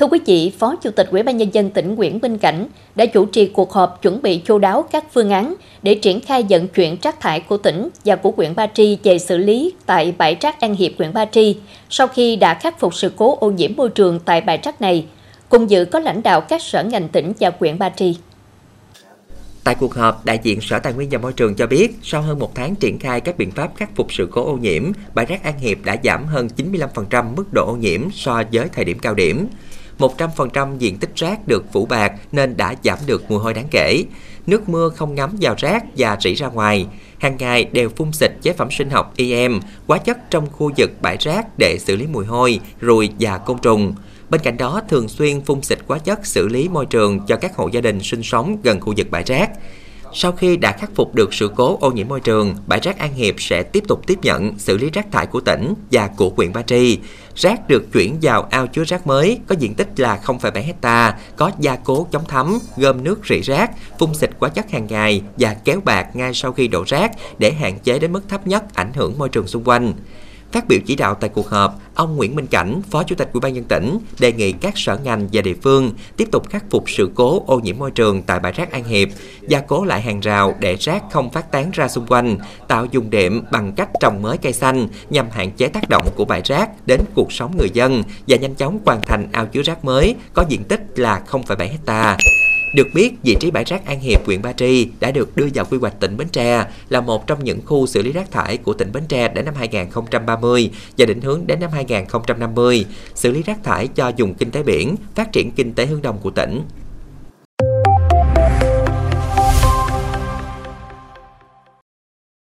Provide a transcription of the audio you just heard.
Thưa quý vị, Phó Chủ tịch Ủy ban nhân dân tỉnh Nguyễn Minh Cảnh đã chủ trì cuộc họp chuẩn bị chu đáo các phương án để triển khai vận chuyển rác thải của tỉnh và của huyện Ba Tri về xử lý tại bãi rác An Hiệp huyện Ba Tri sau khi đã khắc phục sự cố ô nhiễm môi trường tại bãi rác này. Cùng dự có lãnh đạo các sở ngành tỉnh và huyện Ba Tri. Tại cuộc họp, đại diện Sở Tài nguyên và Môi trường cho biết, sau hơn một tháng triển khai các biện pháp khắc phục sự cố ô nhiễm, bãi rác An Hiệp đã giảm hơn 95% mức độ ô nhiễm so với thời điểm cao điểm. 100% diện tích rác được phủ bạc nên đã giảm được mùi hôi đáng kể. Nước mưa không ngấm vào rác và rỉ ra ngoài. Hàng ngày đều phun xịt chế phẩm sinh học EM, hóa chất trong khu vực bãi rác để xử lý mùi hôi, ruồi và côn trùng. Bên cạnh đó, thường xuyên phun xịt hóa chất xử lý môi trường cho các hộ gia đình sinh sống gần khu vực bãi rác. Sau khi đã khắc phục được sự cố ô nhiễm môi trường, bãi rác An Hiệp sẽ tiếp tục tiếp nhận xử lý rác thải của tỉnh và của huyện Ba Tri. Rác được chuyển vào ao chứa rác mới có diện tích là 0,7 hecta, có gia cố chống thấm, gom nước rỉ rác, phun xịt hóa chất hàng ngày và kéo bạc ngay sau khi đổ rác để hạn chế đến mức thấp nhất ảnh hưởng môi trường xung quanh. Phát biểu chỉ đạo tại cuộc họp, ông Nguyễn Minh Cảnh, Phó Chủ tịch Ủy ban nhân tỉnh, đề nghị các sở ngành và địa phương tiếp tục khắc phục sự cố ô nhiễm môi trường tại bãi rác An Hiệp, gia cố lại hàng rào để rác không phát tán ra xung quanh, tạo dùng đệm bằng cách trồng mới cây xanh nhằm hạn chế tác động của bãi rác đến cuộc sống người dân và nhanh chóng hoàn thành ao chứa rác mới có diện tích là 0,7 hectare. Được biết, vị trí bãi rác An Hiệp, huyện Ba Tri đã được đưa vào quy hoạch tỉnh Bến Tre là một trong những khu xử lý rác thải của tỉnh Bến Tre đến năm 2030 và định hướng đến năm 2050, xử lý rác thải cho dùng kinh tế biển, phát triển kinh tế hướng đông của tỉnh.